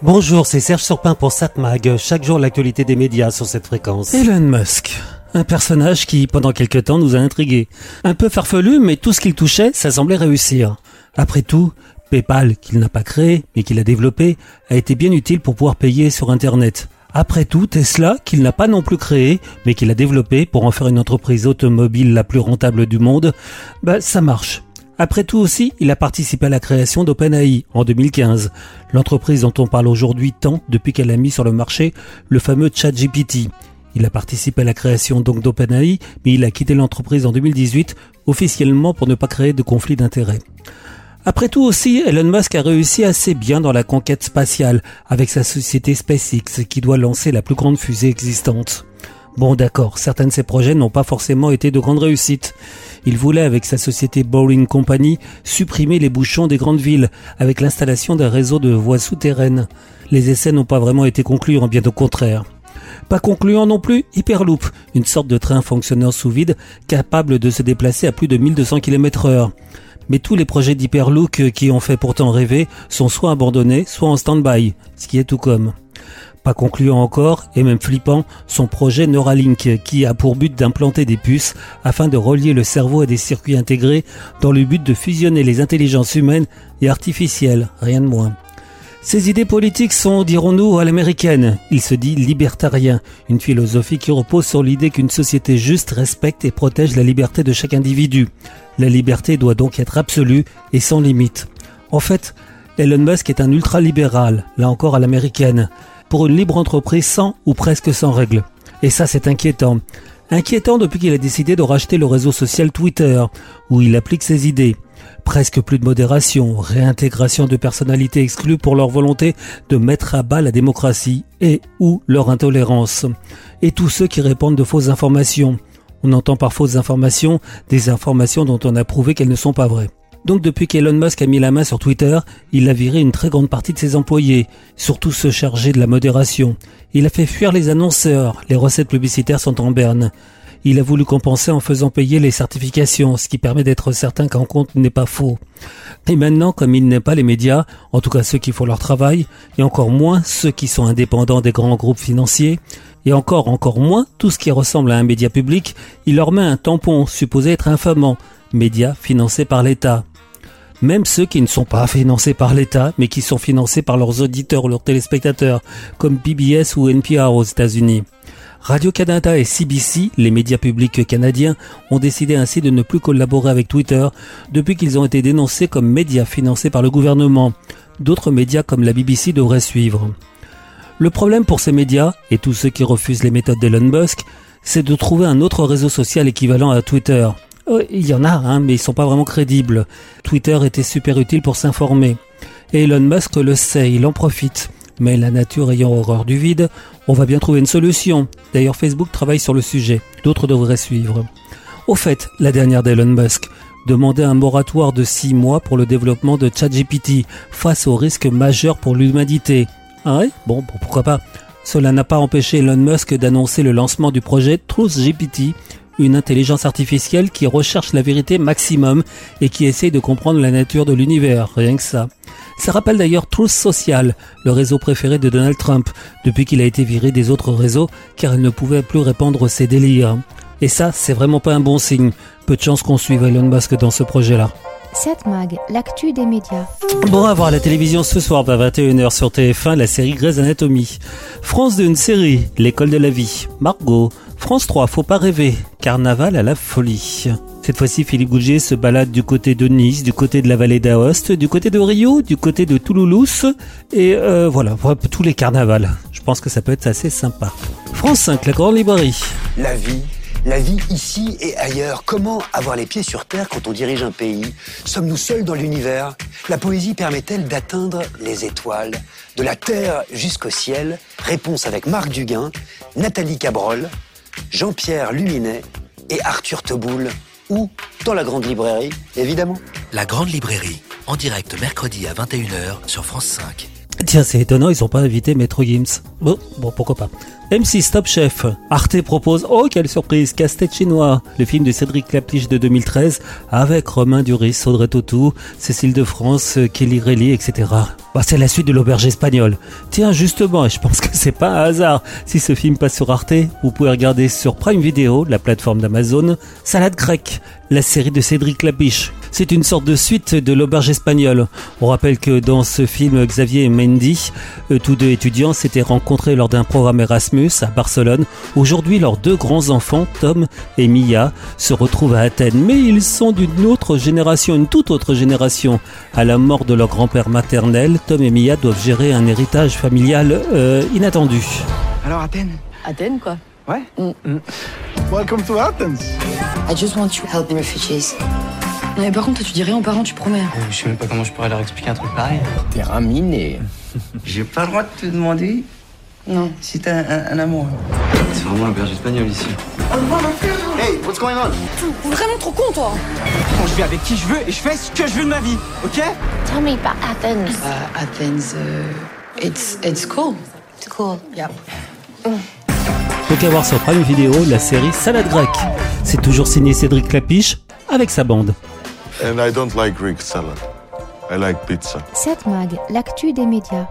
Bonjour, c'est Serge Surpin pour SatMag. Chaque jour, l'actualité des médias sur cette fréquence. Elon Musk. Un personnage qui, pendant quelque temps, nous a intrigués. Un peu farfelu, mais tout ce qu'il touchait, ça semblait réussir. Après tout, PayPal, qu'il n'a pas créé, mais qu'il a développé, a été bien utile pour pouvoir payer sur Internet. Après tout, Tesla, qu'il n'a pas non plus créé, mais qu'il a développé pour en faire une entreprise automobile la plus rentable du monde, bah ça marche. Après tout aussi, il a participé à la création d'OpenAI en 2015, l'entreprise dont on parle aujourd'hui tant depuis qu'elle a mis sur le marché le fameux ChatGPT. Il a participé à la création donc d'OpenAI, mais il a quitté l'entreprise en 2018 officiellement pour ne pas créer de conflit d'intérêts. Après tout aussi, Elon Musk a réussi assez bien dans la conquête spatiale avec sa société SpaceX qui doit lancer la plus grande fusée existante. Bon d'accord, certains de ses projets n'ont pas forcément été de grande réussite. Il voulait, avec sa société Boring Company, supprimer les bouchons des grandes villes avec l'installation d'un réseau de voies souterraines. Les essais n'ont pas vraiment été concluants, bien au contraire. Pas concluant non plus Hyperloop, une sorte de train fonctionnant sous vide capable de se déplacer à plus de 1200 km heure. Mais tous les projets d'Hyperloop qui ont fait pourtant rêver sont soit abandonnés, soit en stand-by, ce qui est tout comme. Pas concluant encore, et même flippant, son projet Neuralink qui a pour but d'implanter des puces afin de relier le cerveau à des circuits intégrés dans le but de fusionner les intelligences humaines et artificielles, rien de moins. Ses idées politiques sont, dirons-nous, à l'américaine. Il se dit libertarien, une philosophie qui repose sur l'idée qu'une société juste respecte et protège la liberté de chaque individu. La liberté doit donc être absolue et sans limite. En fait, Elon Musk est un ultralibéral, là encore à l'américaine pour une libre entreprise sans ou presque sans règles. Et ça, c'est inquiétant. Inquiétant depuis qu'il a décidé de racheter le réseau social Twitter, où il applique ses idées. Presque plus de modération, réintégration de personnalités exclues pour leur volonté de mettre à bas la démocratie et ou leur intolérance. Et tous ceux qui répandent de fausses informations. On entend par fausses informations des informations dont on a prouvé qu'elles ne sont pas vraies. Donc depuis qu'Elon Musk a mis la main sur Twitter, il a viré une très grande partie de ses employés, surtout ceux chargés de la modération. Il a fait fuir les annonceurs, les recettes publicitaires sont en berne. Il a voulu compenser en faisant payer les certifications, ce qui permet d'être certain qu'un compte n'est pas faux. Et maintenant, comme il n'est pas les médias, en tout cas ceux qui font leur travail, et encore moins ceux qui sont indépendants des grands groupes financiers, et encore encore moins tout ce qui ressemble à un média public, il leur met un tampon supposé être infamant, médias financés par l'État. Même ceux qui ne sont pas financés par l'État, mais qui sont financés par leurs auditeurs ou leurs téléspectateurs, comme PBS ou NPR aux États-Unis. Radio-Canada et CBC, les médias publics canadiens, ont décidé ainsi de ne plus collaborer avec Twitter depuis qu'ils ont été dénoncés comme médias financés par le gouvernement. D'autres médias comme la BBC devraient suivre. Le problème pour ces médias, et tous ceux qui refusent les méthodes d'Elon Musk, c'est de trouver un autre réseau social équivalent à Twitter. Euh, il y en a, hein, mais ils sont pas vraiment crédibles. Twitter était super utile pour s'informer. Et Elon Musk le sait, il en profite. Mais la nature ayant horreur du vide, on va bien trouver une solution. D'ailleurs, Facebook travaille sur le sujet. D'autres devraient suivre. Au fait, la dernière d'Elon Musk demandait un moratoire de 6 mois pour le développement de ChatGPT face aux risques majeurs pour l'humanité. Ah ouais? Bon, pourquoi pas? Cela n'a pas empêché Elon Musk d'annoncer le lancement du projet TruthGPT une intelligence artificielle qui recherche la vérité maximum et qui essaye de comprendre la nature de l'univers, rien que ça. Ça rappelle d'ailleurs Truth Social, le réseau préféré de Donald Trump, depuis qu'il a été viré des autres réseaux car il ne pouvait plus répandre ses délires. Et ça, c'est vraiment pas un bon signe. Peu de chance qu'on suive Elon Musk dans ce projet-là. 7 Mag, l'actu des médias. Bon à voir la télévision ce soir à 21h sur TF1, la série Grey's Anatomy. France d'une série, L'école de la vie. Margot. France 3, faut pas rêver. Carnaval à la folie. Cette fois-ci, Philippe Gouget se balade du côté de Nice, du côté de la vallée d'Aoste, du côté de Rio, du côté de Toulouse, et euh, voilà, tous les carnavals. Je pense que ça peut être assez sympa. France 5, la grande librairie. La vie la vie ici et ailleurs. Comment avoir les pieds sur terre quand on dirige un pays? Sommes-nous seuls dans l'univers? La poésie permet-elle d'atteindre les étoiles? De la terre jusqu'au ciel? Réponse avec Marc Duguin, Nathalie Cabrol, Jean-Pierre Luminet et Arthur Teboul. Ou dans la grande librairie, évidemment. La grande librairie, en direct mercredi à 21h sur France 5. Tiens, c'est étonnant, ils ont pas invité Maître Gims. Bon, bon, pourquoi pas. M6 Top Chef. Arte propose, oh quelle surprise, Casse-tête chinois. Le film de Cédric Clapiche de 2013 avec Romain Duris, Audrey Tautou, Cécile de France, Kelly Relly, etc. Bah, c'est la suite de l'auberge espagnole. Tiens, justement, et je pense que c'est pas un hasard. Si ce film passe sur Arte, vous pouvez regarder sur Prime Video, la plateforme d'Amazon, Salade grecque, la série de Cédric Clapiche. C'est une sorte de suite de l'auberge espagnole. On rappelle que dans ce film, Xavier et Mendy, euh, tous deux étudiants, s'étaient rencontrés lors d'un programme Erasmus à Barcelone. Aujourd'hui, leurs deux grands enfants, Tom et Mia, se retrouvent à Athènes. Mais ils sont d'une autre génération, une toute autre génération. À la mort de leur grand-père maternel, Tom et Mia doivent gérer un héritage familial euh, inattendu. Alors Athènes? Athènes, quoi. Ouais Mm. Welcome to Athens I just want to help refugees. Non, mais par contre, tu dis rien aux parents, tu promets. Euh, je sais même pas comment je pourrais leur expliquer un truc pareil. Terrain miné. J'ai pas le droit de te demander Non. si t'as un, un amour. C'est vraiment l'auberge espagnole ici. Hey, what's going on? Vraiment trop con, toi Quand je vais avec qui je veux et je fais ce que je veux de ma vie, ok? Tell me about Athens. Uh, Athens, uh, it's, it's cool. It's cool. Yeah. Donc à voir sur Prime Video la série Salade grecque. C'est toujours signé Cédric Clapiche avec sa bande. And I don't like Greek salad. I like pizza. 7 Mag, l'actu des médias.